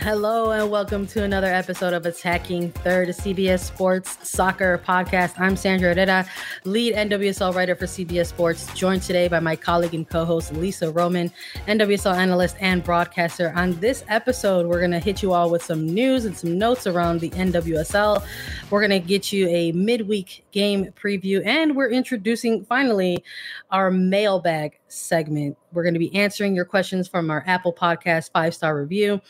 Hello and welcome to another episode of Attacking Third, CBS Sports Soccer Podcast. I'm Sandra Herrera, lead NWSL writer for CBS Sports, joined today by my colleague and co-host Lisa Roman, NWSL analyst and broadcaster. On this episode, we're going to hit you all with some news and some notes around the NWSL. We're going to get you a midweek game preview, and we're introducing finally our mailbag segment. We're going to be answering your questions from our Apple Podcast five-star review.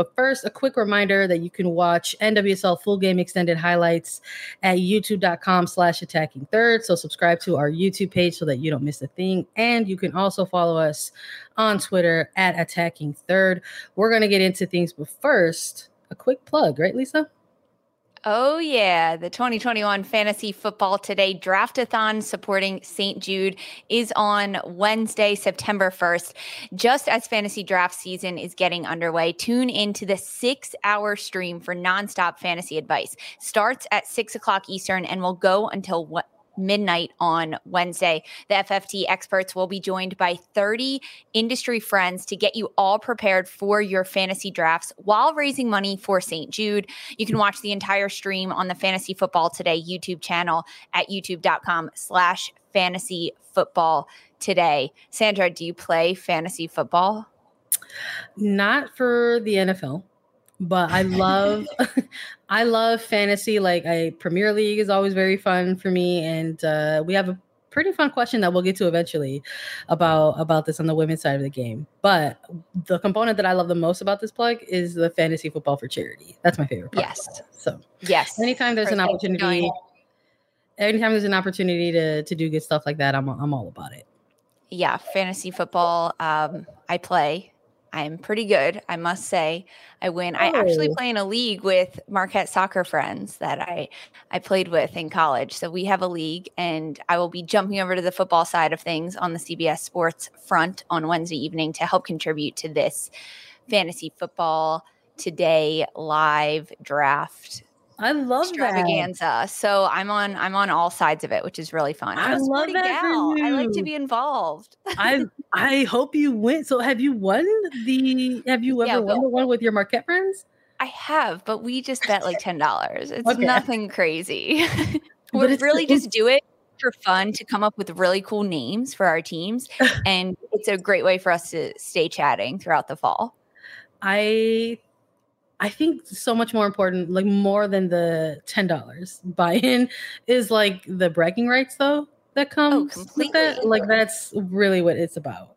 But first, a quick reminder that you can watch NWSL full game extended highlights at youtube.com slash attacking third. So subscribe to our YouTube page so that you don't miss a thing. And you can also follow us on Twitter at attacking third. We're going to get into things, but first, a quick plug, right, Lisa? Oh, yeah. The 2021 Fantasy Football Today Draftathon supporting St. Jude is on Wednesday, September 1st. Just as fantasy draft season is getting underway, tune into the six hour stream for nonstop fantasy advice. Starts at six o'clock Eastern and will go until what? Midnight on Wednesday. The FFT experts will be joined by 30 industry friends to get you all prepared for your fantasy drafts while raising money for St. Jude. You can watch the entire stream on the Fantasy Football Today YouTube channel at youtube.com slash fantasy football today. Sandra, do you play fantasy football? Not for the NFL but I love I love fantasy. Like I Premier League is always very fun for me, and uh, we have a pretty fun question that we'll get to eventually about about this on the women's side of the game. But the component that I love the most about this plug is the fantasy football for charity. That's my favorite. Part yes. So yes, anytime there's an opportunity, anytime there's an opportunity to to do good stuff like that, I'm I'm all about it. Yeah, fantasy football. Um, I play I'm pretty good, I must say. I win. Oh. I actually oh. play in a league with Marquette soccer friends that I I played with in college. So we have a league, and I will be jumping over to the football side of things on the CBS Sports front on Wednesday evening to help contribute to this fantasy football today live draft I love extravaganza. That. So I'm on I'm on all sides of it, which is really fun. I'm I love that gal. I like to be involved. I I hope you win. So have you won the have you ever yeah, won the one with your Marquette friends? I have, but we just bet like ten dollars. It's okay. nothing crazy. we really just do it for fun to come up with really cool names for our teams. and it's a great way for us to stay chatting throughout the fall. I I think so much more important, like more than the ten dollars buy-in, is like the bragging rights though that comes oh, with that. Like that's really what it's about.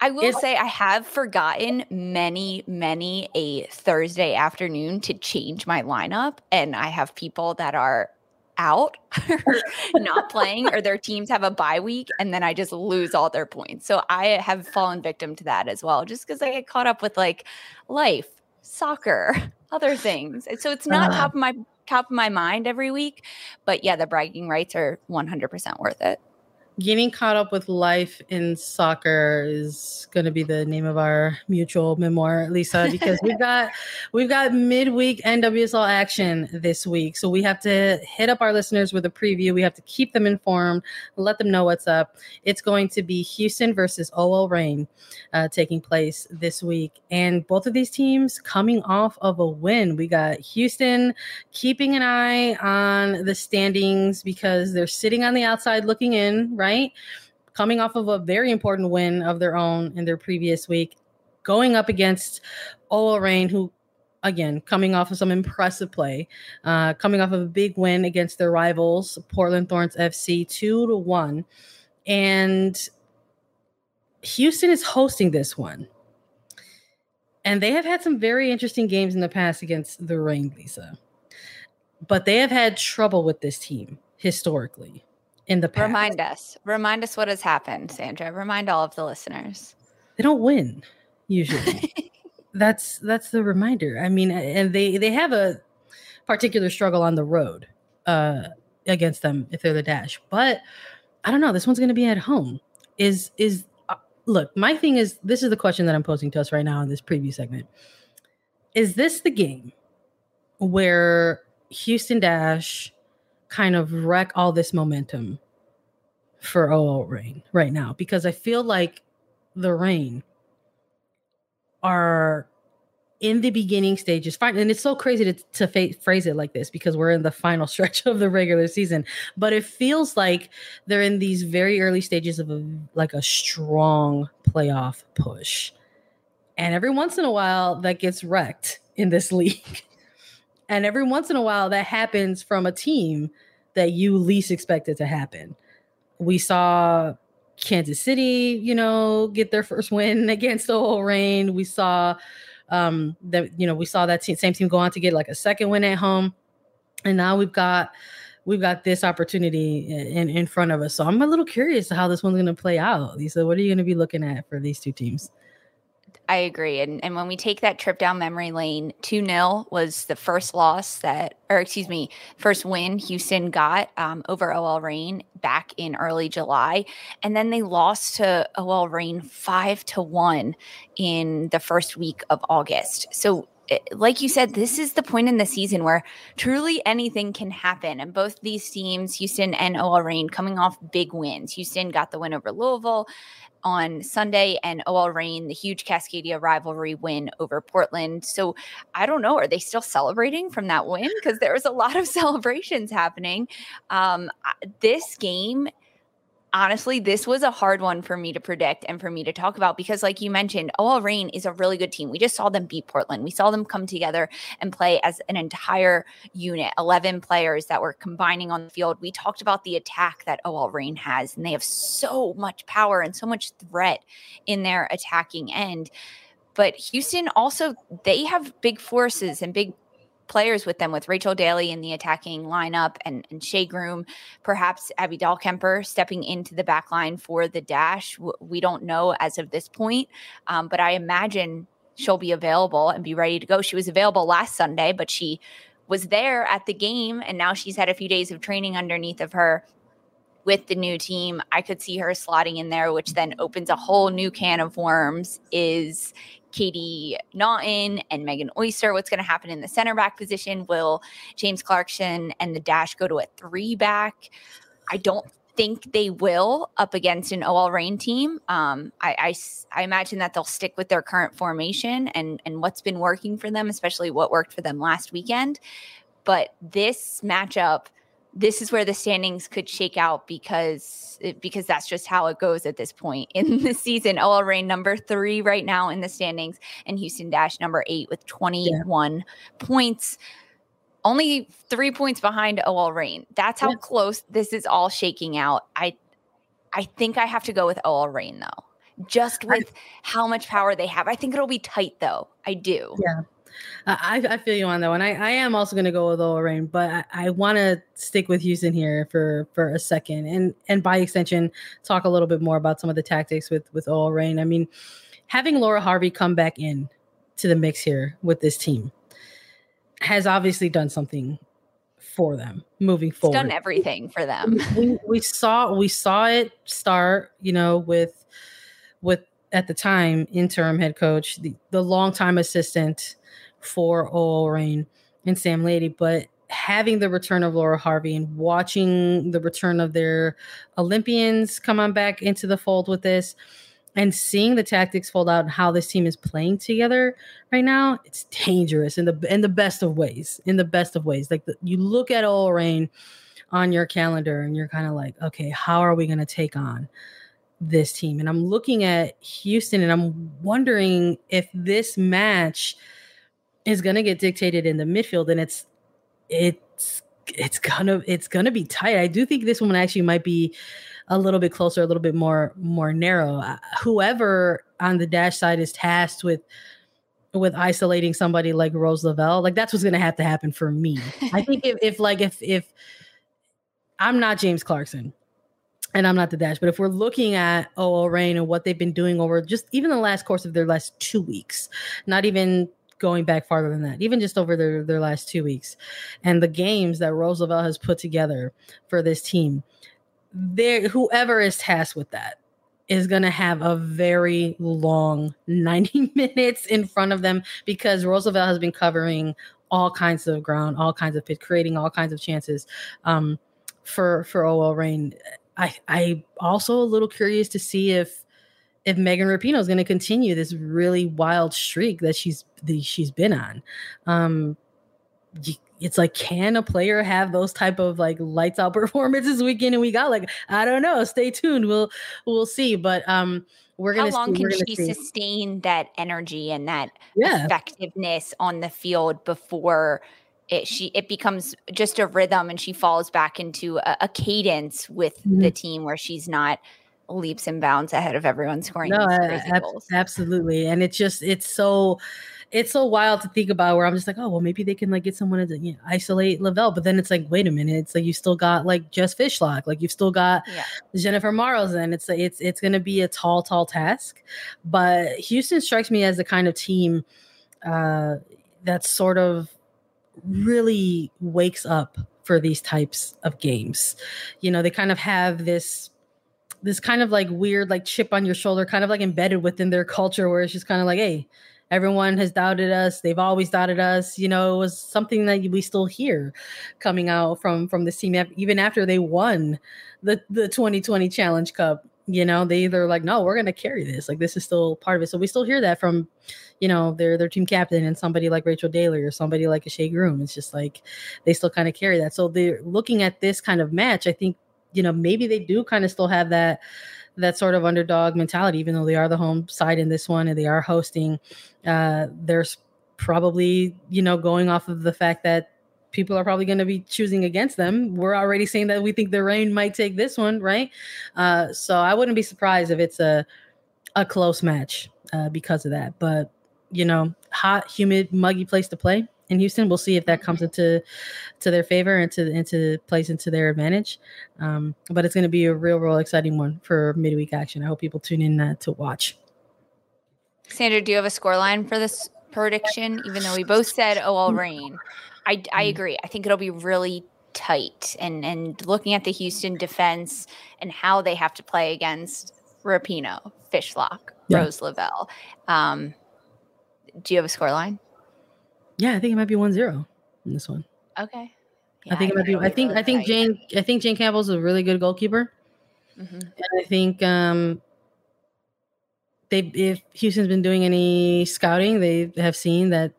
I will it's, say I have forgotten many, many a Thursday afternoon to change my lineup, and I have people that are out or not playing or their teams have a bye week and then I just lose all their points. So I have fallen victim to that as well just cuz I get caught up with like life soccer, other things. So it's not uh-huh. top of my top of my mind every week, but yeah, the bragging rights are 100% worth it getting caught up with life in soccer is going to be the name of our mutual memoir lisa because we've got we've got midweek nwsl action this week. So we have to hit up our listeners with a preview. We have to keep them informed let them know what's up. It's going to be houston versus ol reign uh, taking place this week. And both of these teams coming off of a win. We got houston keeping an eye on the standings because they're sitting on the outside looking in right right? Coming off of a very important win of their own in their previous week. going up against OL Reign, who again coming off of some impressive play, uh, coming off of a big win against their rivals, Portland Thorns FC, two to one, and Houston is hosting this one. And they have had some very interesting games in the past against the Reign, Lisa. But they have had trouble with this team historically in the past. Remind us. Remind us what has happened, Sandra. Remind all of the listeners. They don't win usually. that's that's the reminder. I mean, and they they have a particular struggle on the road uh against them if they're the dash. But I don't know. This one's going to be at home. Is is uh, look, my thing is this is the question that I'm posing to us right now in this preview segment. Is this the game where Houston Dash kind of wreck all this momentum for OL Reign right now? Because I feel like the Reign are in the beginning stages fine and it's so crazy to, to fa- phrase it like this because we're in the final stretch of the regular season but it feels like they're in these very early stages of a, like a strong playoff push and every once in a while that gets wrecked in this league and every once in a while that happens from a team that you least expect it to happen we saw Kansas City, you know, get their first win against OL Reign. We saw um that you know, we saw that same team go on to get like a second win at home. And now we've got we've got this opportunity in in front of us. So I'm a little curious how this one's going to play out. Lisa, what are you going to be looking at for these two teams? I agree. And and when we take that trip down memory lane, 2 0 was the first loss that, or excuse me, first win Houston got um, over OL Reign back in early July. And then they lost to OL Reign 5 to 1 in the first week of August. So eh, like you said, this is the point in the season where truly anything can happen. And both these teams, Houston and OL Reign, coming off big wins. Houston got the win over Louisville on Sunday and OL Reign, the huge Cascadia rivalry win over Portland. So I don't know. Are they still celebrating from that win? Because there was a lot of celebrations happening. Um, this game honestly, this was a hard one for me to predict and for me to talk about because, like you mentioned, OL Reign is a really good team. We just saw them beat Portland. We saw them come together and play as an entire unit, 11 players that were combining on the field. We talked about the attack that OL Reign has, and they have so much power and so much threat in their attacking end. But Houston also, they have big forces and big players with them with Rachel Daly in the attacking lineup and, and Shea Groom, perhaps Abby Dahlkemper stepping into the back line for the dash. We don't know as of this point, um, but I imagine she'll be available and be ready to go. She was available last Sunday, but she was there at the game and now she's had a few days of training underneath of her with the new team. I could see her slotting in there, which then opens a whole new can of worms. Is Katie Naughton and Megan Oyster. What's going to happen in the center back position? Will James Clarkson and the Dash go to a three back? I don't think they will up against an OL Reign team. Um, I, I, I, imagine that they'll stick with their current formation and, and what's been working for them, especially what worked for them last weekend. But this matchup – this is where the standings could shake out because eh, because that's just how it goes at this point in the season. OL Reign number three right now in the standings, and Houston Dash number eight with 21 yeah. points. Only three points behind OL Reign. That's how yeah. close this is all shaking out. I I think I have to go with OL Reign though. Just with I, how much power they have. I think it'll be tight though. I do. Yeah. I, I feel you on that one. I, I am also going to go with OL Reign, but I, I want to stick with Houston here for for a second, and and by extension, talk a little bit more about some of the tactics with with Reign. I mean, having Laura Harvey come back in to the mix here with this team has obviously done something for them moving forward. It's done everything for them. we, we saw we saw it start, you know, with with at the time interim head coach, the the longtime assistant for OL Reign and Sam Laity, but having the return of Laura Harvey and watching the return of their Olympians come on back into the fold with this and seeing the tactics fold out and how this team is playing together right now, it's dangerous in the in the best of ways. In the best of ways. Like the, you look at OL Reign on your calendar and you're kind of like, okay, how are we going to take on this team. And I'm looking at Houston and I'm wondering if this match is going to get dictated in the midfield and it's it's it's gonna it's gonna be tight. I do think this one actually might be a little bit closer, a little bit more more narrow. Uh, whoever on the dash side is tasked with with isolating somebody like Rose Lavelle, like that's what's gonna have to happen for me. I think if, if like if if I'm not James Clarkson and I'm not the dash, but if we're looking at OL Reign and what they've been doing over just even the last course of their last two weeks, not even going back farther than that, even just over their, their last two weeks, and the games that Rose Lavelle has put together for this team, there whoever is tasked with that is going to have a very long 90 minutes in front of them because Rose Lavelle has been covering all kinds of ground, all kinds of pit, creating all kinds of chances um, for for OL Reign. I I also a little curious to see if if Megan Rapinoe is going to continue this really wild streak that she's that she's been on. Um, it's like, can a player have those type of like lights out performances week in and we got like I don't know. Stay tuned. We'll we'll see. But um, we're gonna. How long see, can she see. sustain that energy and that yeah. effectiveness on the field before? It, she it becomes just a rhythm and she falls back into a, a cadence with mm-hmm. the team where she's not leaps and bounds ahead of everyone scoring. No, ab- absolutely, and it's just it's so it's so wild to think about. Where I'm just like, oh well, maybe they can like get someone to you know, isolate Lavelle, but then it's like, wait a minute, it's like you still got like Jess Fishlock, like you've still got yeah. Jennifer Maros, and it's it's it's going to be a tall, tall task. But Houston strikes me as the kind of team uh, that sort of really wakes up for these types of games. You know, they kind of have this this kind of like weird like chip on your shoulder kind of like embedded within their culture where it's just kind of like hey everyone has doubted us. They've always doubted us. You know it was something that we still hear coming out from from the team even after they won the the 2020 challenge cup you know they either like no we're gonna carry this like this is still part of it. So we still hear that from you know their their team captain and somebody like rachel daly or somebody like a shea groom. It's just like they still kind of carry that. So they're looking at this kind of match i think you know maybe they do kind of still have that that sort of underdog mentality even though they are the home side in this one and they are hosting uh there's probably you know going off of the fact that people are probably going to be choosing against them we're already saying that we think the Reign might take this one right uh so i wouldn't be surprised if it's a a close match uh because of that but you know hot humid muggy place to play in Houston. We'll see if that comes into to their favor and to into plays into their advantage. Um, but it's going to be a real, real exciting one for midweek action. I hope people tune in uh, to watch. Sandra, do you have a score line for this prediction? Even though we both said OL Reign, I I mm. agree. I think it'll be really tight. And and looking at the Houston defense and how they have to play against Rapinoe, Fishlock, yeah. Rose Lavelle. Um, do you have a score line? Yeah, I think it might be 1-0 in this one. Okay. Yeah, I think it might be. I think I think Jane. I think Jane Campbell's a really good goalkeeper, mm-hmm. and I think um, they if Houston's been doing any scouting, they have seen that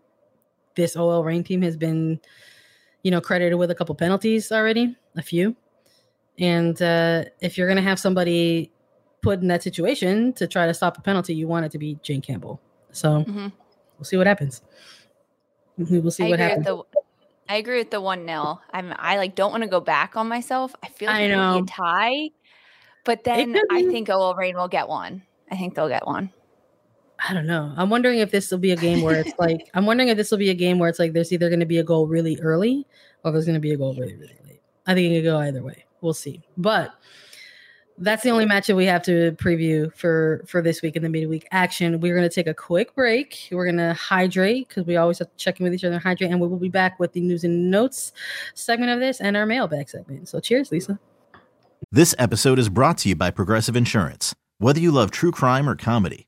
this OL Reign team has been, you know, credited with a couple penalties already, a few, and uh, if you're gonna have somebody put in that situation to try to stop a penalty, you want it to be Jane Campbell. So mm-hmm. we'll see what happens. We will see I what happens. The, I agree with the one nil. I'm I like don't want to go back on myself. I feel like I know a tie, but then I think OL Reign will get one. I think they'll get one. I don't know. I'm wondering if this will be a game where it's like I'm wondering if this will be a game where it's like there's either going to be a goal really early or there's going to be a goal really really late. I think it could go either way. We'll see. But that's the only match that we have to preview for for this week in the midweek action. We're going to take a quick break. We're going to hydrate because we always have to check in with each other and hydrate, and we will be back with the news and notes segment of this and our mailbag segment. So, cheers, Lisa. This episode is brought to you by Progressive Insurance. Whether you love true crime or comedy,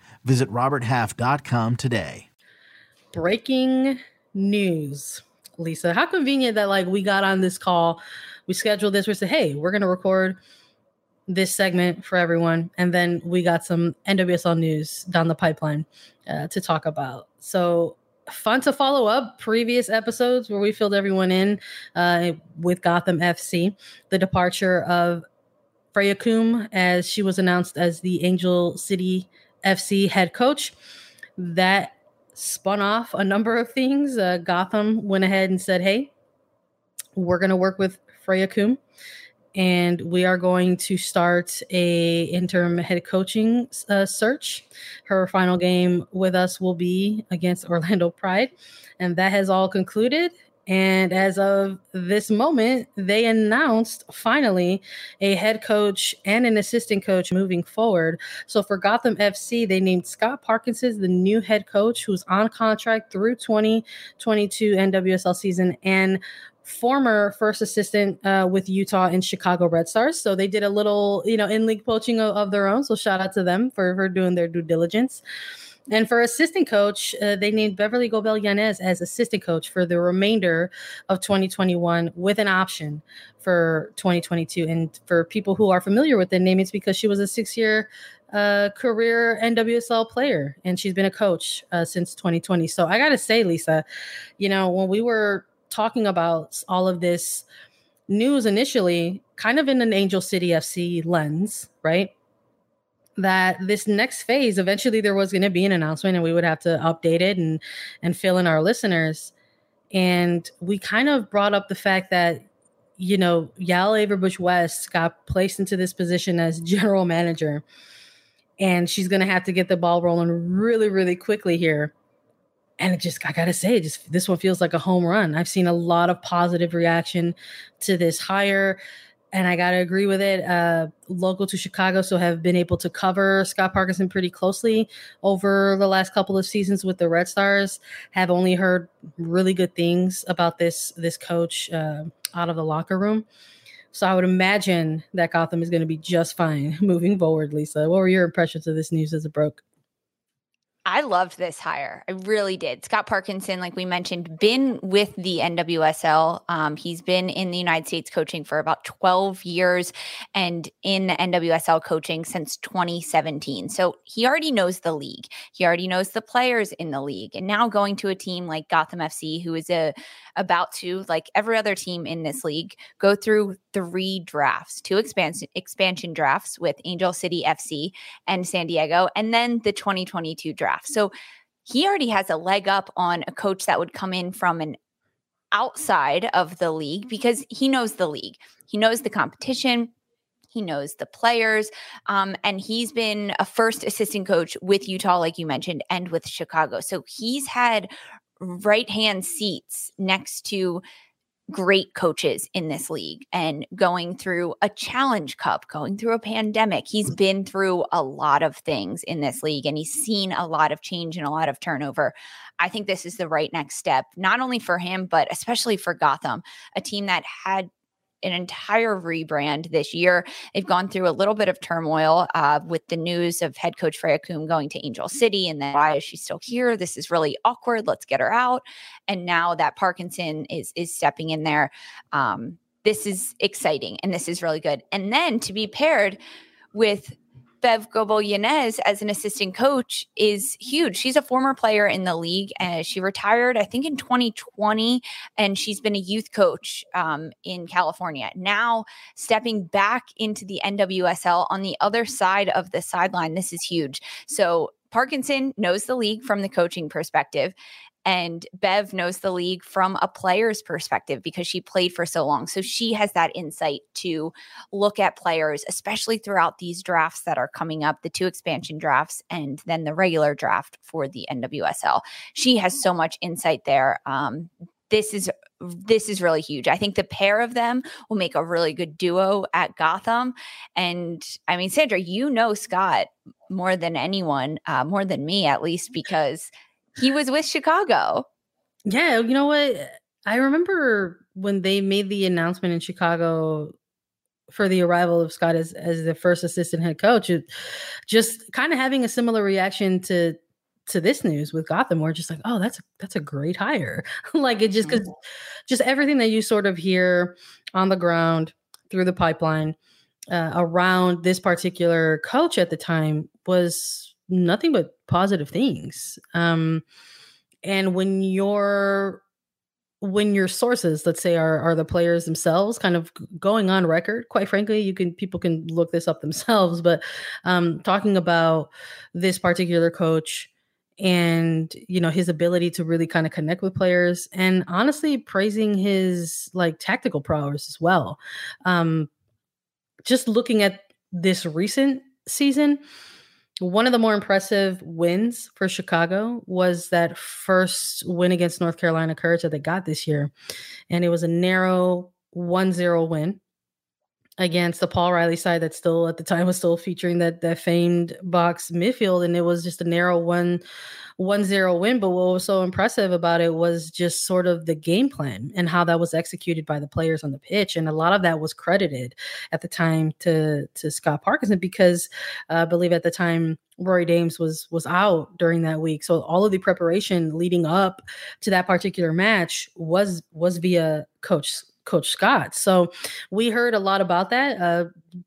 Visit RobertHalf.com today. Breaking news, Lisa. How convenient that like we got on this call, we scheduled this. We said, "Hey, we're to record this segment for everyone," and then we got some NWSL news down the pipeline uh, to talk about. So fun to follow up previous episodes where we filled everyone in uh, with Gotham FC, the departure of Freya Coombe as she was announced as the Angel City FC head coach. That spun off a number of things. Uh, Gotham went ahead and said, "Hey, we're going to work with Freya Coombe, and we are going to start a interim head coaching uh, search. Her final game with us will be against Orlando Pride, and that has all concluded. And as of this moment, they announced finally a head coach and an assistant coach moving forward. So for Gotham FC, they named Scott Parkinson the new head coach who's on contract through 2022 NWSL season and former first assistant uh, with Utah and Chicago Red Stars. So they did a little, you know, in league poaching of, of, their own. So shout out to them for, for doing their due diligence. And for assistant coach, uh, they named Beverly Goebel Yanez as assistant coach for the remainder of 2021 with an option for 2022. And for people who are familiar with the name, it's because she was a six year uh, career NWSL player and she's been a coach uh, since 2020. So I got to say, Lisa, you know, when we were talking about all of this news initially, kind of in an Angel City FC lens, right? That this next phase eventually there was going to be an announcement and we would have to update it and and fill in our listeners. And we kind of brought up the fact that you know Yael Averbuch West got placed into this position as general manager. And she's going to have to get the ball rolling really really quickly here. And it just i gotta say just this one feels like a home run. I've seen a lot of positive reaction to this hire and I got to agree with it. Uh, local to Chicago, so have been able to cover Scott Parkinson pretty closely over the last couple of seasons with the Red Stars. Have only heard really good things about this this coach uh, out of the locker room. So I would imagine that Gotham is going to be just fine moving forward. Lisa, what were your impressions of this news as it broke? I loved this hire. I really did. Scott Parkinson, like we mentioned, been with the NWSL. Um, he's been in the United States coaching for about 12 years and in the NWSL coaching since 2017. So he already knows the league. He already knows the players in the league. And now going to a team like Gotham FC, who is a about to, like every other team in this league, go through three drafts, two expansion expansion drafts with Angel City FC and San Diego, and then the 2022 draft. So he already has a leg up on a coach that would come in from an outside of the league because he knows the league. He knows the competition. He knows the players. Um, and he's been a first assistant coach with Utah, like you mentioned, and with Chicago. So he's had right hand seats next to great coaches in this league and going through a challenge cup, going through a pandemic. He's mm. been through a lot of things in this league and he's seen a lot of change and a lot of turnover. I think this is the right next step, not only for him, but especially for Gotham, a team that had an entire rebrand this year. They've gone through a little bit of turmoil uh, with the news of head coach Freya Coombe going to Angel City, and then why is she still here? This is really awkward. Let's get her out. And now that Parkinson is is stepping in there, um, this is exciting and this is really good. And then to be paired with Bev Goebel Yanez as an assistant coach is huge. She's a former player in the league and she retired, I think, in 2020. And she's been a youth coach um, in California. Now, stepping back into the NWSL on the other side of the sideline, this is huge. So, Parkinson knows the league from the coaching perspective. And Bev knows the league from a player's perspective because she played for so long. So she has that insight to look at players, especially throughout these drafts that are coming up the two expansion drafts and then the regular draft for the NWSL. She has so much insight there. Um, this is this is really huge. I think the pair of them will make a really good duo at Gotham. And I mean, Sandra, you know Scott more than anyone, uh, more than me at least, because he was with Chicago. Yeah, you know what? I remember when they made the announcement in Chicago for the arrival of Scott as as the first assistant head coach, it, just kind of having a similar reaction to to this news with Gotham, we're just like, oh, that's a, that's a great hire. like it just because mm-hmm. just everything that you sort of hear on the ground through the pipeline uh, around this particular coach at the time was nothing but positive things. Um, and when your when your sources, let's say, are are the players themselves, kind of going on record. Quite frankly, you can people can look this up themselves, but um, talking about this particular coach and you know his ability to really kind of connect with players and honestly praising his like tactical prowess as well um just looking at this recent season one of the more impressive wins for Chicago was that first win against North Carolina Courage that they got this year. And it was a narrow 1 0 win against the Paul Riley side that still at the time was still featuring that that famed box midfield and it was just a narrow one one zero win. But what was so impressive about it was just sort of the game plan and how that was executed by the players on the pitch and a lot of that was credited at the time to to Scott Parkinson because uh, I believe at the time Rory Dames was was out during that week. So all of the preparation leading up to that particular match was was via coach Coach Scott. So we heard a lot about that. Uh,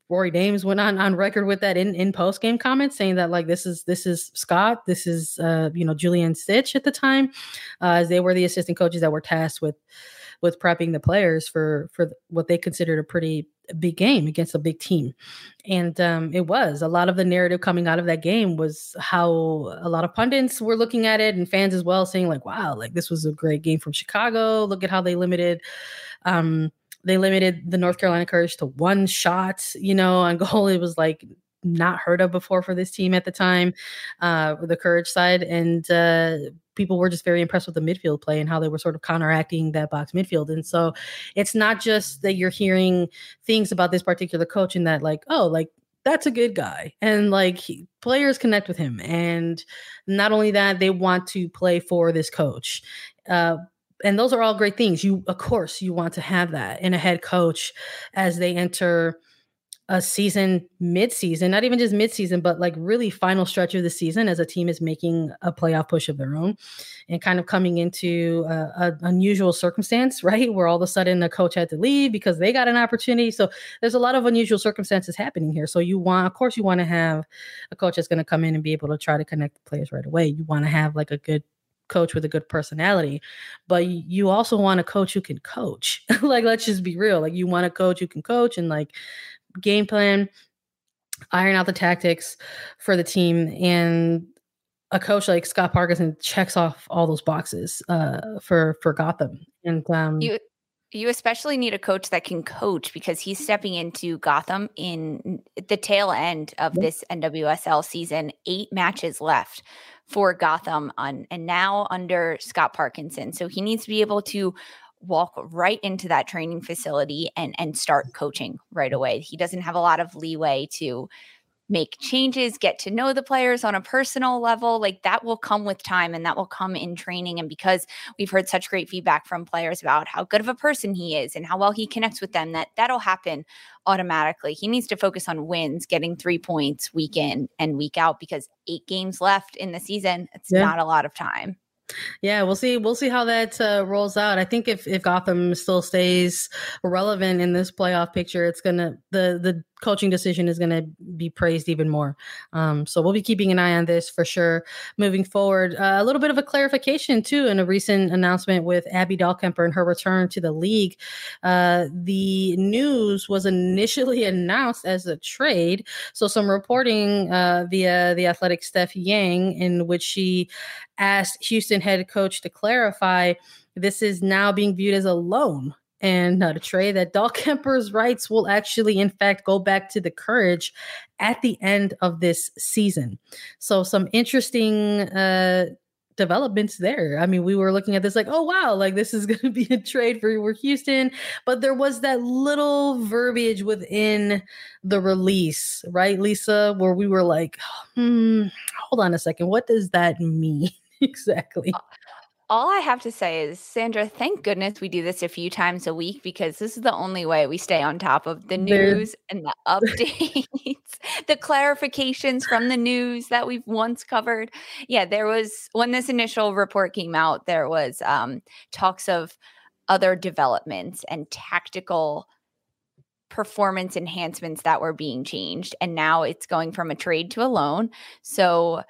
Rory Dames went on on record with that in in post game comments, saying that like this is this is Scott, this is uh, you know Julian Stitch at the time, uh, as they were the assistant coaches that were tasked with with prepping the players for for what they considered a pretty big game against a big team and um, it was a lot of the narrative coming out of that game was how a lot of pundits were looking at it and fans as well saying like wow like this was a great game from chicago look at how they limited um, they limited the North Carolina Courage to one shot, you know, on goal. It was like not heard of before for this team at the time, uh, the Courage side. And uh, people were just very impressed with the midfield play and how they were sort of counteracting that box midfield. And so it's not just that you're hearing things about this particular coach and that, like, oh, like, that's a good guy. And like he, players connect with him. And not only that, they want to play for this coach. Uh, and those are all great things. You, of course, you want to have that in a head coach as they enter a season mid-season, not even just mid-season, but like really final stretch of the season as a team is making a playoff push of their own and kind of coming into an unusual circumstance, right? Where all of a sudden the coach had to leave because they got an opportunity. So there's a lot of unusual circumstances happening here. So you want, of course, you want to have a coach that's going to come in and be able to try to connect the players right away. You want to have like a good coach with a good personality, but you also want a coach who can coach. like, let's just be real. Like, you want a coach who can coach and like game plan, iron out the tactics for the team. And a coach like Scott Parkinson checks off all those boxes uh, for for Gotham. And um, you you especially need a coach that can coach because he's stepping into Gotham in the tail end of this NWSL season. Eight matches left for Gotham on and now under Scott Parkinson. So he needs to be able to walk right into that training facility and and start coaching right away. He doesn't have a lot of leeway to make changes, get to know the players on a personal level. Like that will come with time and that will come in training. And because we've heard such great feedback from players about how good of a person he is and how well he connects with them, that that'll happen automatically. He needs to focus on wins, getting three points week in and week out because eight games left in the season. It's yeah. not a lot of time. Yeah, we'll see. We'll see how that uh, rolls out. I think if if Gotham still stays relevant in this playoff picture, it's gonna the the coaching decision is going to be praised even more. Um, so we'll be keeping an eye on this for sure moving forward. Uh, a little bit of a clarification too in a recent announcement with Abby Dahlkemper and her return to the league. Uh, the news was initially announced as a trade. So some reporting uh, via the athletic Steph Yang in which she asked Houston head coach to clarify this is now being viewed as a loan and uh, to Trey that Dahlkemper's rights will actually, in fact, go back to the Courage at the end of this season. So, some interesting uh, developments there. I mean, we were looking at this like, oh wow, like this is going to be a trade for, Houston, but there was that little verbiage within the release, right, Lisa, where we were like, hmm, hold on a second, what does that mean exactly? All I have to say is, Sandra, thank goodness we do this a few times a week because this is the only way we stay on top of the news and the updates, the clarifications from the news that we've once covered. Yeah, there was when this initial report came out, there was um, talks of other developments and tactical performance enhancements that were being changed. And now it's going from a trade to a loan. So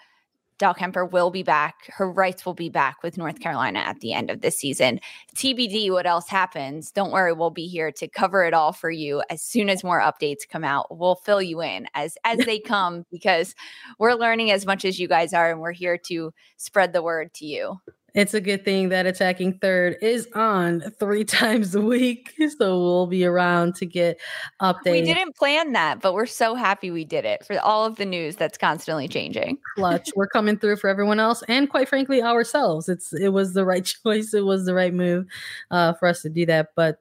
Dahlkemper will be back. Her rights will be back with North Carolina at the end of this season. TBD, what else happens? Don't worry, we'll be here to cover it all for you as soon as more updates come out. We'll fill you in as as they come because we're learning as much as you guys are, and we're here to spread the word to you it's a good thing that attacking third is on three times a week. So we'll be around to get updates. We didn't plan that, but we're so happy we did it for all of the news that's constantly changing. Clutch. we're coming through for everyone else and quite frankly ourselves. It's it was the right choice. It was the right move uh, for us to do that. But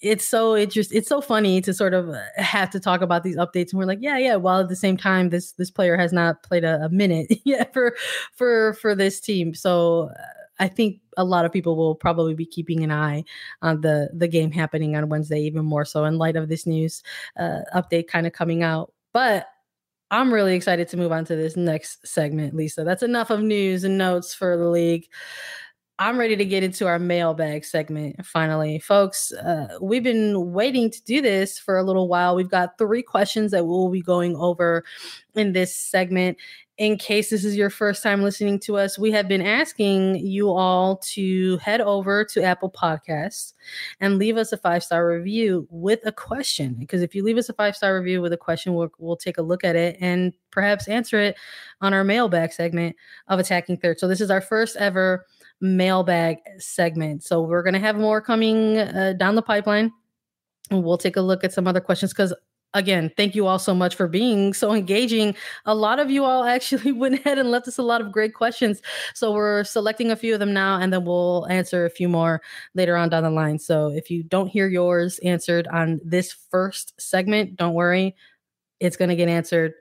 it's so just it's so funny to sort of have to talk about these updates and we're like yeah yeah while at the same time this this player has not played a, a minute yet for for for this team so I think a lot of people will probably be keeping an eye on the the game happening on Wednesday, even more so in light of this news uh, update kind of coming out. But I'm really excited to move on to this next segment, Lisa. That's enough of news and notes for the league. I'm ready to get into our mailbag segment finally. Folks, uh, we've been waiting to do this for a little while. We've got three questions that we'll be going over in this segment in case this is your first time listening to us, we have been asking you all to head over to Apple Podcasts and leave us a five star review with a question. Because if you leave us a five star review with a question, we'll, we'll take a look at it and perhaps answer it on our mailbag segment of Attacking Third. So, this is our first ever mailbag segment. So, we're going to have more coming uh, down the pipeline. We'll take a look at some other questions because again, thank you all so much for being so engaging. A lot of you all actually went ahead and left us a lot of great questions. So we're selecting a few of them now, and then we'll answer a few more later on down the line. So if you don't hear yours answered on this first segment, don't worry, it's going to get answered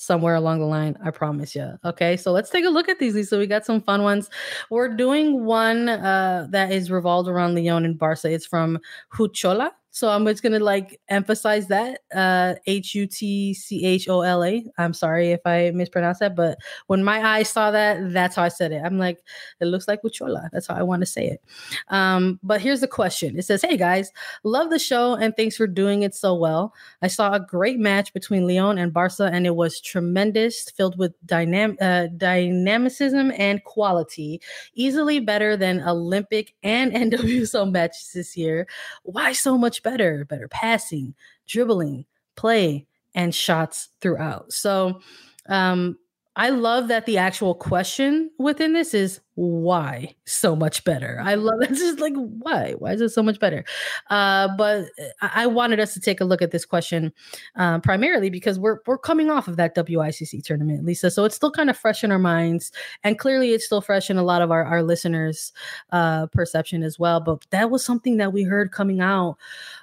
somewhere along the line. I promise you. Okay, so let's take a look at these. So we got some fun ones. We're doing one uh, that is revolved around Lyon and Barca. It's from Huchola. So I'm just gonna like emphasize that uh H U T C H O L A. I'm sorry if I mispronounced that, but when my eyes saw that, that's how I said it. I'm like, it looks like Uchola. That's how I want to say it. Um, but here's the question. It says, Hey guys, love the show and thanks for doing it so well. I saw a great match between Lyon and Barca, and it was tremendous, filled with dynam- uh, dynamicism and quality, easily better than Olympic and NWSL matches this year. Why so much? Better, better passing, dribbling, play, and shots throughout. So um, I love that the actual question within this is why so much better. I love it's just like why? Why is it so much better? Uh, but I wanted us to take a look at this question uh, primarily because we're we're coming off of that WICC tournament, Lisa. So it's still kind of fresh in our minds, and clearly it's still fresh in a lot of our our listeners' uh, perception as well. But that was something that we heard coming out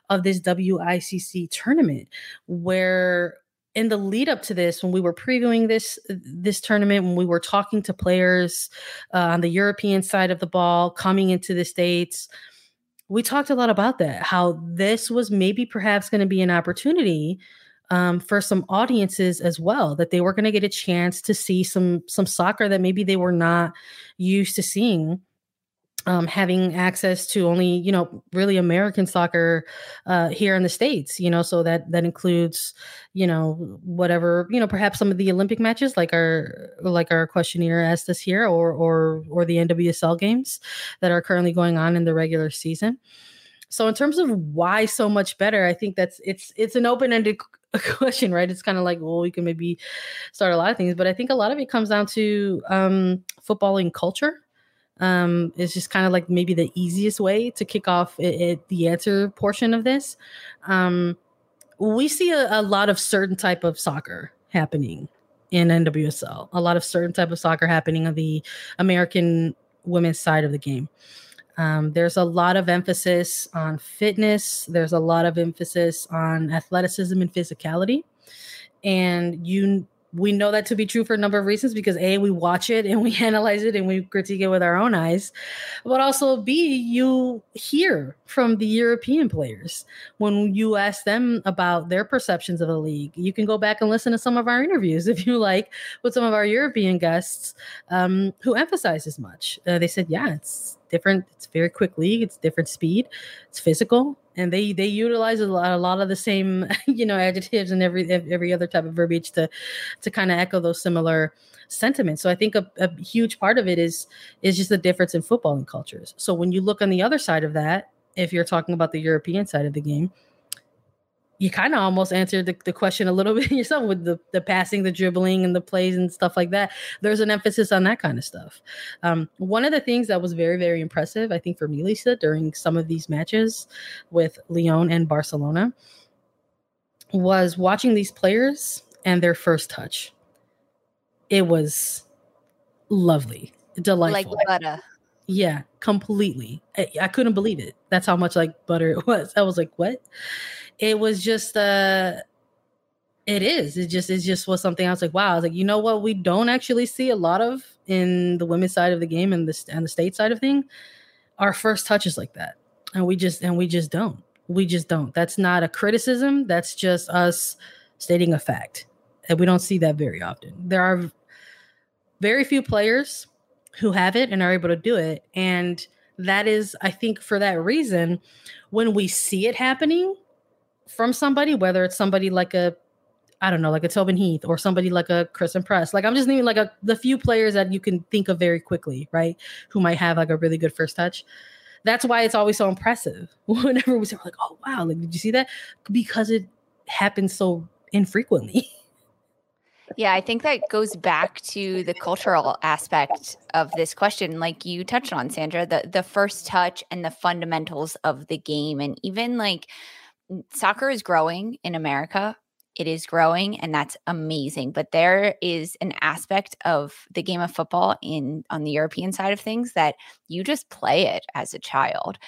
of this WICC tournament where in the lead up to this when we were previewing this this tournament when we were talking to players uh, on the european side of the ball coming into the states we talked a lot about that how this was maybe perhaps going to be an opportunity um, for some audiences as well that they were going to get a chance to see some some soccer that maybe they were not used to seeing um, having access to only you know really American soccer uh, here in the states. You know, so that that includes you know whatever you know perhaps some of the Olympic matches like our like our questionnaire asked us here, or or or the NWSL games that are currently going on in the regular season. So in terms of why so much better, I think that's it's it's an open ended question, right? It's kind of like well, we can maybe start a lot of things, but I think a lot of it comes down to um, footballing culture um, is just kind of like maybe the easiest way to kick off it, it, the answer portion of this. Um, we see a, a, lot of certain type of soccer happening in NWSL, a lot of certain type of soccer happening on the American women's side of the game. Um, there's a lot of emphasis on fitness. There's a lot of emphasis on athleticism and physicality. And you we know that to be true for a number of reasons because a we watch it and we analyze it and we critique it with our own eyes but also b you hear from the european players. When you ask them about their perceptions of the league you can go back and listen to some of our interviews if you like with some of our european guests um, who emphasize as much. Uh, they said yeah it's different. It's very quick league. It's different speed. It's physical and they they utilize a lot, a lot of the same you know adjectives and every every other type of verbiage to to kind of echo those similar sentiments. So i think a, a huge part of it is is just the difference in footballing cultures. So when you look on the other side of that if you're talking about the european side of the game you kind of almost answered the, the question a little bit yourself with the, the passing, the dribbling, and the plays and stuff like that. There's an emphasis on that kind of stuff. Um, one of the things that was very, very impressive, I think, for me, Lisa, during some of these matches with Lyon and Barcelona was watching these players and their first touch. It was lovely, delightful. Like butter. Yeah, completely. I, I couldn't believe it. That's how much like butter it was. I was like, what? it was just uh it is. It just it just was something I was like, wow. I was like, you know what? We don't actually see a lot of in the women's side of the game and the and the state side of thing. Our first touches like that, and we just and we just don't. We just don't. That's not a criticism. That's just us stating a fact, and we don't see that very often. There are very few players who have it and are able to do it, and that is, I think, for that reason, when we see it happening, from somebody, whether it's somebody like a I don't know, like a Tobin Heath or somebody like a Christen Press. Like I'm just naming like a the few players that you can think of very quickly, right? Who might have like a really good first touch. That's why it's always so impressive. Whenever we say like, oh wow, like did you see that? Because it happens so infrequently. Yeah, I think that goes back to the cultural aspect of this question, like you touched on, Sandra, the the first touch and the fundamentals of the game, and even like soccer is growing in America. It is growing and that's amazing. But there is an aspect of the game of football in on the European side of things that you just play it as a child.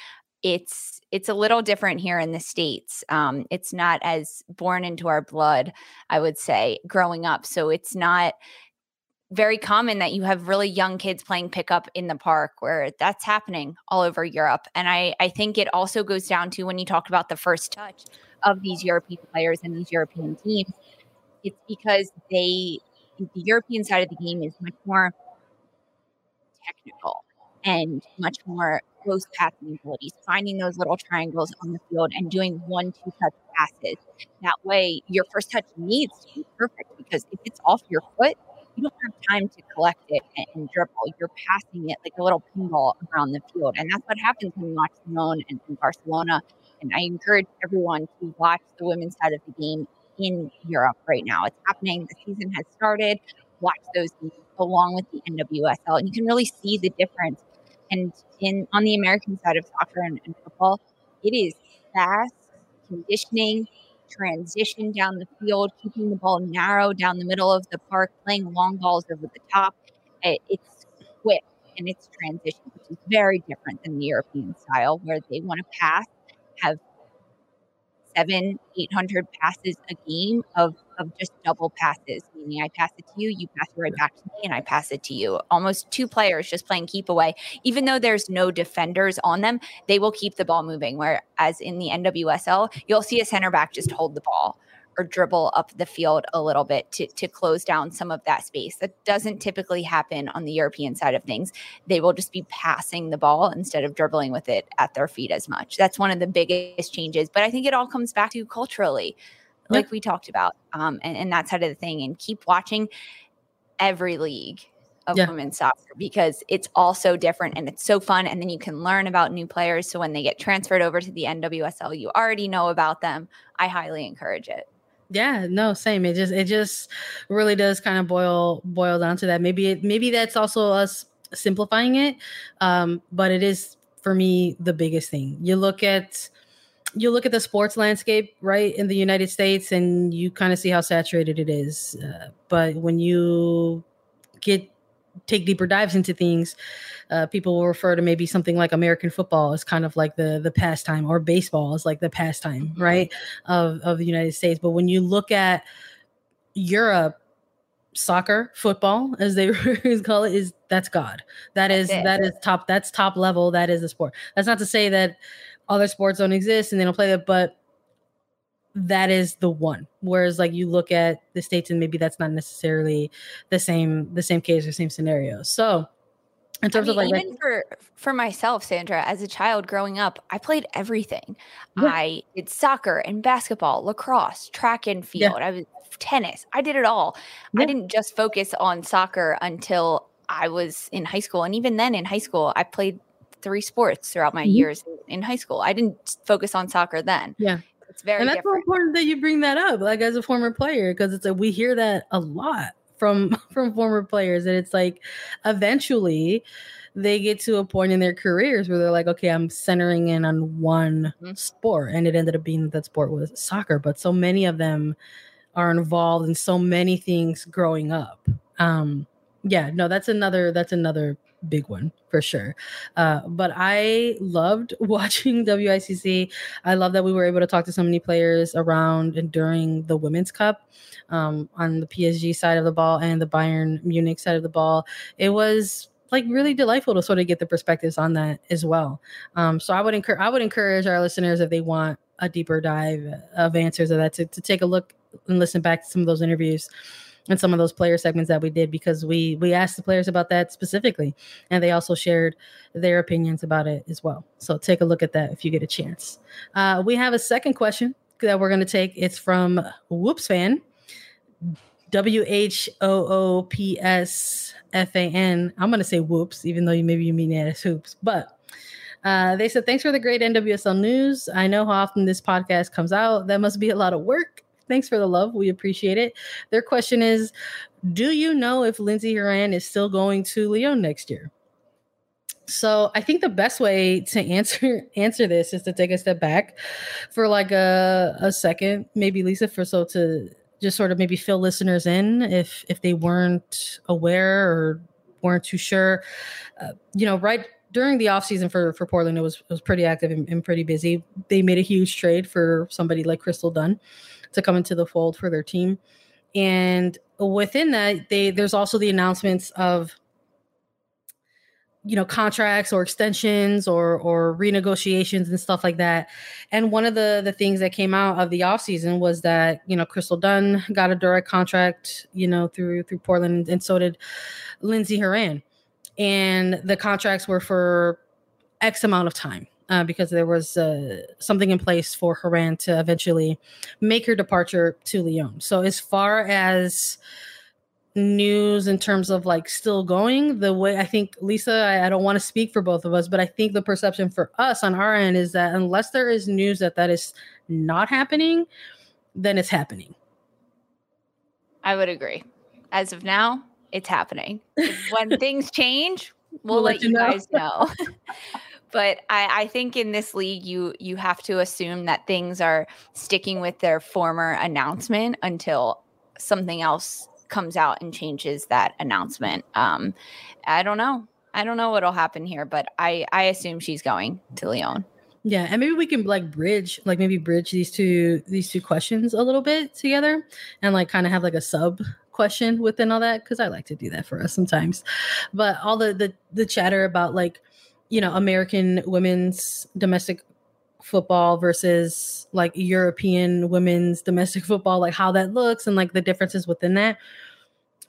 It's it's a little different here in the states. Um, it's not as born into our blood, I would say, growing up. So it's not very common that you have really young kids playing pickup in the park where that's happening all over Europe. And I, I think it also goes down to when you talk about the first touch of these European players and these European teams, it's because they, the European side of the game is much more technical and much more close passing abilities, finding those little triangles on the field and doing one, two touch passes. That way, your first touch needs to be perfect because if it's off your foot, you don't have time to collect it and, and, dribble. You're passing it like a little pinball around the field. And that's what happens when you watch Simone and, and Barcelona. And I encourage everyone to watch the women's side of the game in Europe right now. It's happening. The season has started. Watch those along with the NWSL, and you can really see the difference. And in on the American side of soccer and, and football, it is fast conditioning, transition down the field, keeping the ball narrow down the middle of the park, playing long balls over the top. It's quick and it's transition, which is very different than the European style, where they want to pass, have seven, 800 passes a game of, of just double passes, meaning I pass it to you, you pass it right back to me, and I pass it to you. Almost two players just playing keep away. Even though there's no defenders on them, they will keep the ball moving. Whereas in the NWSL, you'll see a center back just hold the ball or dribble up the field a little bit to, to close down some of that space. That doesn't typically happen on the European side of things. They will just be passing the ball instead of dribbling with it at their feet as much. That's one of the biggest changes. But I think it all comes back to culturally, like yep. we talked about, um, and, and that side of the thing. And keep watching every league of yeah. women's soccer because it's all so different and it's so fun. And then you can learn about new players. So when they get transferred over to the NWSL, you already know about them. I highly encourage it. Yeah, no, same. It just it just really does kind of boil boil down to that. Maybe it maybe that's also us simplifying it. Um, but it is for me the biggest thing. You look at you look at the sports landscape right in the United States and you kind of see how saturated it is. Uh, but when you get take deeper dives into things, uh, people will refer to maybe something like American football as kind of like the the pastime, or baseball is like the pastime, mm-hmm. right, of of the United States. But when you look at Europe, soccer, football, as they call it, is that's God. That is that is top. That's top level. That is the sport. That's not to say that other sports don't exist and they don't play that, but that is the one. Whereas like you look at the states and maybe that's not necessarily the same the same case or same scenario. So in terms I mean, of like even for for myself sandra as a child growing up i played everything. Yeah. i did soccer and basketball lacrosse track and field. Yeah. i was tennis. I did it all. Yeah. i didn't just focus on soccer until i was in high school. And even then in high school i played three sports throughout my mm-hmm. years in high school. I didn't focus on soccer then. Yeah it's very and that's different. so important that you bring that up, like as a former player, because it's a we hear that a lot from from former players, and it's like eventually they get to a point in their careers where they're like, okay, I'm centering in on one mm-hmm. sport, and it ended up being that sport was soccer. But so many of them are involved in so many things growing up. Um, yeah, no, that's another that's another big one for sure. Uh, but I loved watching WICC. I love that we were able to talk to so many players around and during the Women's Cup um, on the PSG side of the ball and the Bayern Munich side of the ball. It was like really delightful to sort of get the perspectives on that as well. Um, so I would encourage I would encourage our listeners if they want a deeper dive of answers of that to, to take a look and listen back to some of those interviews and some of those player segments that we did because we we asked the players about that specifically and they also shared their opinions about it as well so take a look at that if you get a chance uh, we have a second question that we're going to take it's from whoops fan w-h-o-o-p-s-f-a-n i'm going to say whoops even though you maybe you mean it as hoops but uh, they said, Thanks for the great NWSL news. I know how often this podcast comes out. That must be a lot of work. Thanks for the love. We appreciate it. Their question is Do you know if Lindsey Horan is still going to Lyon next year? So I think the best way to answer answer this is to take a step back for like a, a second, maybe Lisa, for so to just sort of maybe fill listeners in if if they weren't aware or weren't too sure. Uh, you know, right during the off season for for Portland, it was it was pretty active and, and pretty busy. They made a huge trade for somebody like Crystal Dunn to come into the fold for their team. And within that, they there's also the announcements of you know contracts or extensions or or renegotiations and stuff like that. And one of the the things that came out of the offseason was that you know crystal dunn got a direct contract you know through through portland and so did lindsey horan. And the contracts were for x amount of time uh, because there was uh, something in place for Horan to eventually make her departure to Lyon. So, as far as news in terms of like still going, the way I think, Lisa, I, I don't want to speak for both of us, but I think the perception for us on our end is that unless there is news that that is not happening, then it's happening. I would agree. As of now, it's happening. when things change, we'll, we'll let, let, you know. guys know. but I, I, think in this league you you have to assume that things are sticking with their former announcement until something else comes out and changes that announcement. Um i don't know. I don't know what'll happen here but i i assume she's going to lyon. Yeah and maybe we can like bridge like maybe bridge these two these two questions a little bit together and like kind of have like a sub question within all that because i like to do that for us sometimes. But all the the the chatter about like you know, American women's domestic football versus like European women's domestic football, like how that looks and like the differences within that.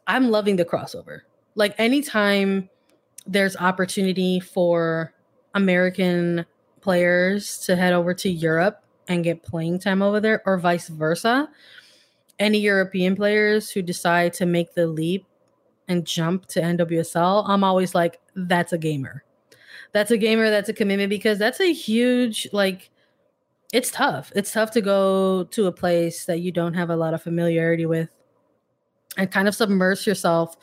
I'm loving the crossover. Like anytime there's opportunity for American players to head over to Europe and get playing time over there, or vice versa. Any European players who decide to make the leap and jump to NWSL, I'm always like, that's a gamer. That's a gamer, that's a commitment because that's a huge, like, it's tough. It's tough to go to a place that you don't have a lot of familiarity with and kind of submerge yourself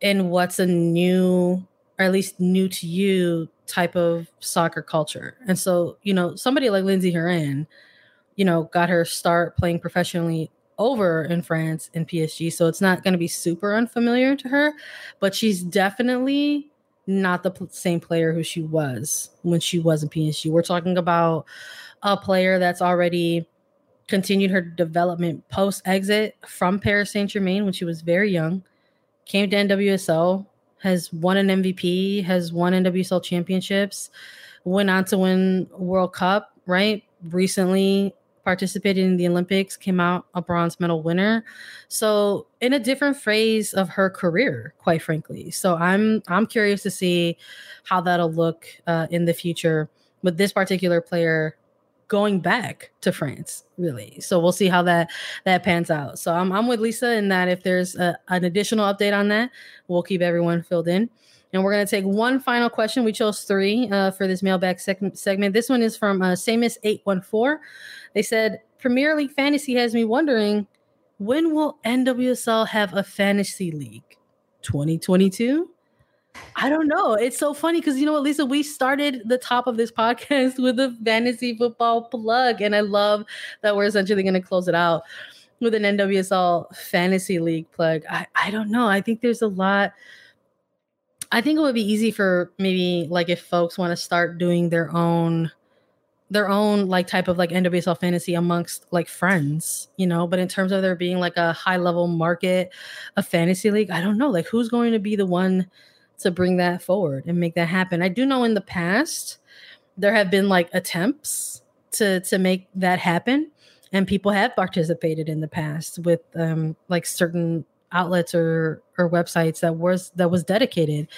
in what's a new, or at least new to you, type of soccer culture. And so, you know, somebody like lindsey Horan, you know, got her start playing professionally over in France in PSG. So it's not going to be super unfamiliar to her, but she's definitely not the same player who she was when she was in PSG. We're talking about a player that's already continued her development post exit from Paris Saint Germain when she was very young, came to NWSL, has won an MVP, has won NWSL championships, went on to win World Cup, right? Recently participated in the Olympics, came out a bronze medal winner. So in a different phase of her career, quite frankly. So I'm I'm curious to see how that'll look uh, in the future with this particular player going back to France, really. So we'll see how that that pans out. So I'm I'm with Lisa in that if there's a, an additional update on that, we'll keep everyone filled in. And we're going to take one final question. We chose three uh, for this mailbag seg- segment. This one is from uh, Samus814. They said, Premier League Fantasy has me wondering when will NWSL have a fantasy league? 2022? I don't know. It's so funny because you know what, Lisa, we started the top of this podcast with a fantasy football plug, and I love that we're essentially going to close it out with an NWSL fantasy league plug. I, I don't know. I think there's a lot. I think it would be easy for maybe like if folks want to start doing their own their own like type of like NWSL fantasy amongst like friends, you know. But in terms of there being like a high level market a fantasy league, I don't know. Like who's going to be the one to bring that forward and make that happen. I do know in the past there have been like attempts to to make that happen and people have participated in the past with um like certain outlets or or websites that was that was dedicated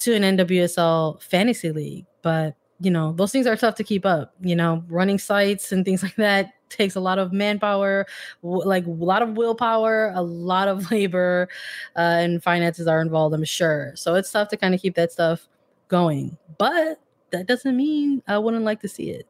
to an NWSL fantasy league but you know those things are tough to keep up you know running sites and things like that takes a lot of manpower, w- like a lot of willpower, a lot of labor, uh, and finances are involved, I'm sure. So it's tough to kind of keep that stuff going. But that doesn't mean I wouldn't like to see it.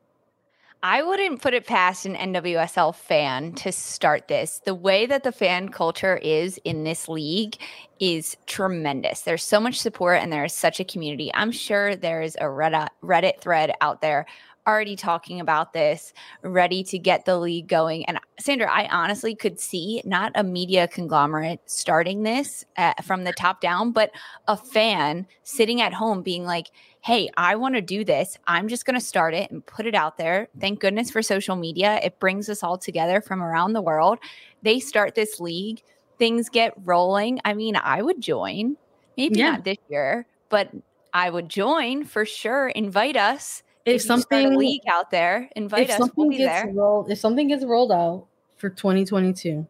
I wouldn't put it past an NWSL fan to start this. The way that the fan culture is in this league is tremendous. There's so much support and there is such a community. I'm sure there is a Reddit, Reddit thread out there already talking about this, ready to get the league going. And Sandra, I honestly could see not a media conglomerate starting this uh, from the top down, but a fan sitting at home being like, hey, I want to do this. I'm just going to start it and put it out there. Thank goodness for social media. It brings us all together from around the world. They start this league, things get rolling. I mean, I would join, maybe yeah. not this year, but I would join for sure. Invite us if, if something league out there, invite us. We'll be there. Rolled, if something gets rolled out for 2022,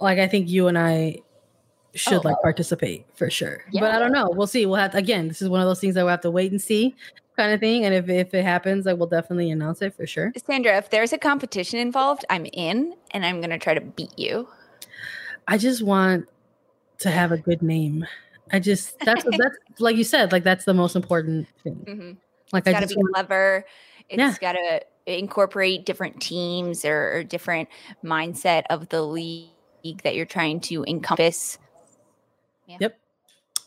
like I think you and I should oh. like participate for sure. Yeah. But I don't know. We'll see. We'll have to, again. This is one of those things that we'll have to wait and see, kind of thing. And if if it happens, I will definitely announce it for sure. Sandra, if there's a competition involved, I'm in, and I'm gonna try to beat you. I just want to have a good name. I just that's that's like you said, like that's the most important thing. Mm-hmm. Like it's got to be want... clever. It's yeah. got to incorporate different teams or, or different mindset of the league that you're trying to encompass. Yeah. Yep.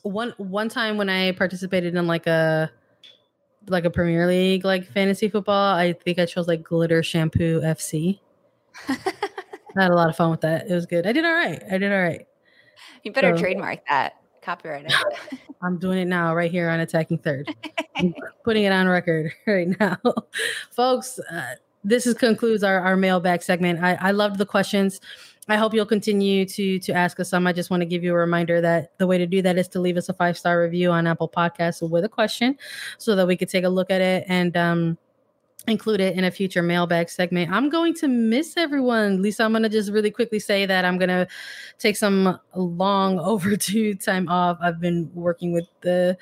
One one time when I participated in like a like a Premier League like fantasy football, I think I chose like Glitter Shampoo FC. I had a lot of fun with that. It was good. I did all right. I did all right. You better so, trademark that. Copyright I'm doing it now, right here on Attacking Third. putting it on record right now. Folks, uh, this is concludes our, our mailbag segment. I, I loved the questions. I hope you'll continue to to ask us some. I just want to give you a reminder that the way to do that is to leave us a five star review on Apple Podcasts with a question, so that we could take a look at it and um, include it in a future mailbag segment. I'm going to miss everyone. Lisa, I'm going to just really quickly say that I'm going to take some long overdue time off. I've been working with the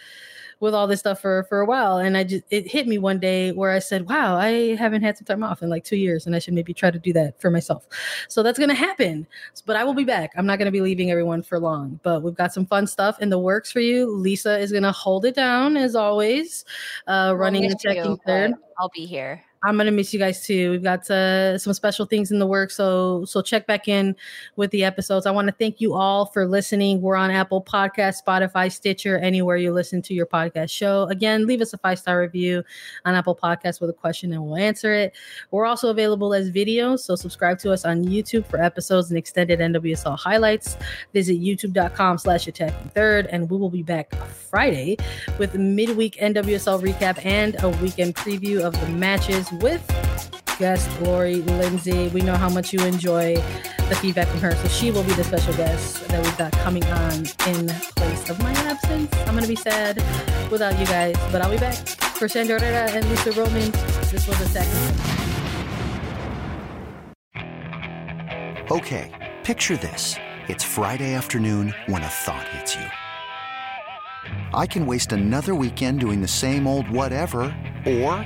with all this stuff for for a while. And i just it hit me one day where i said wow i haven't had some time off in like two years and i should maybe try to do that for myself. So that's going to happen but i will be back. I'm not going to be leaving everyone for long but we've got some fun stuff in the works for you. Lisa is going to hold it down as always uh running the Attacking Third. I'll be here I'm gonna miss you guys too. We've got uh, some special things in the work, so so check back in with the episodes. I want to thank you all for listening. We're on Apple Podcast, Spotify, Stitcher, anywhere you listen to your podcast show. Again, leave us a five star review on Apple Podcast with a question, and we'll answer it. We're also available as videos, so subscribe to us on YouTube for episodes and extended NWSL highlights. Visit YouTube.com/slash Attacking Third, and we will be back Friday with midweek NWSL recap and a weekend preview of the matches with guest Lori Lindsey. We know how much you enjoy the feedback from her, so she will be the special guest that we've got coming on in place of my absence. I'm to be sad without you guys, but I'll be back. For Sandra Herrera and Lisa Roman, this was a second. Okay, picture this. It's Friday afternoon when a thought hits you. I can waste another weekend doing the same old whatever, or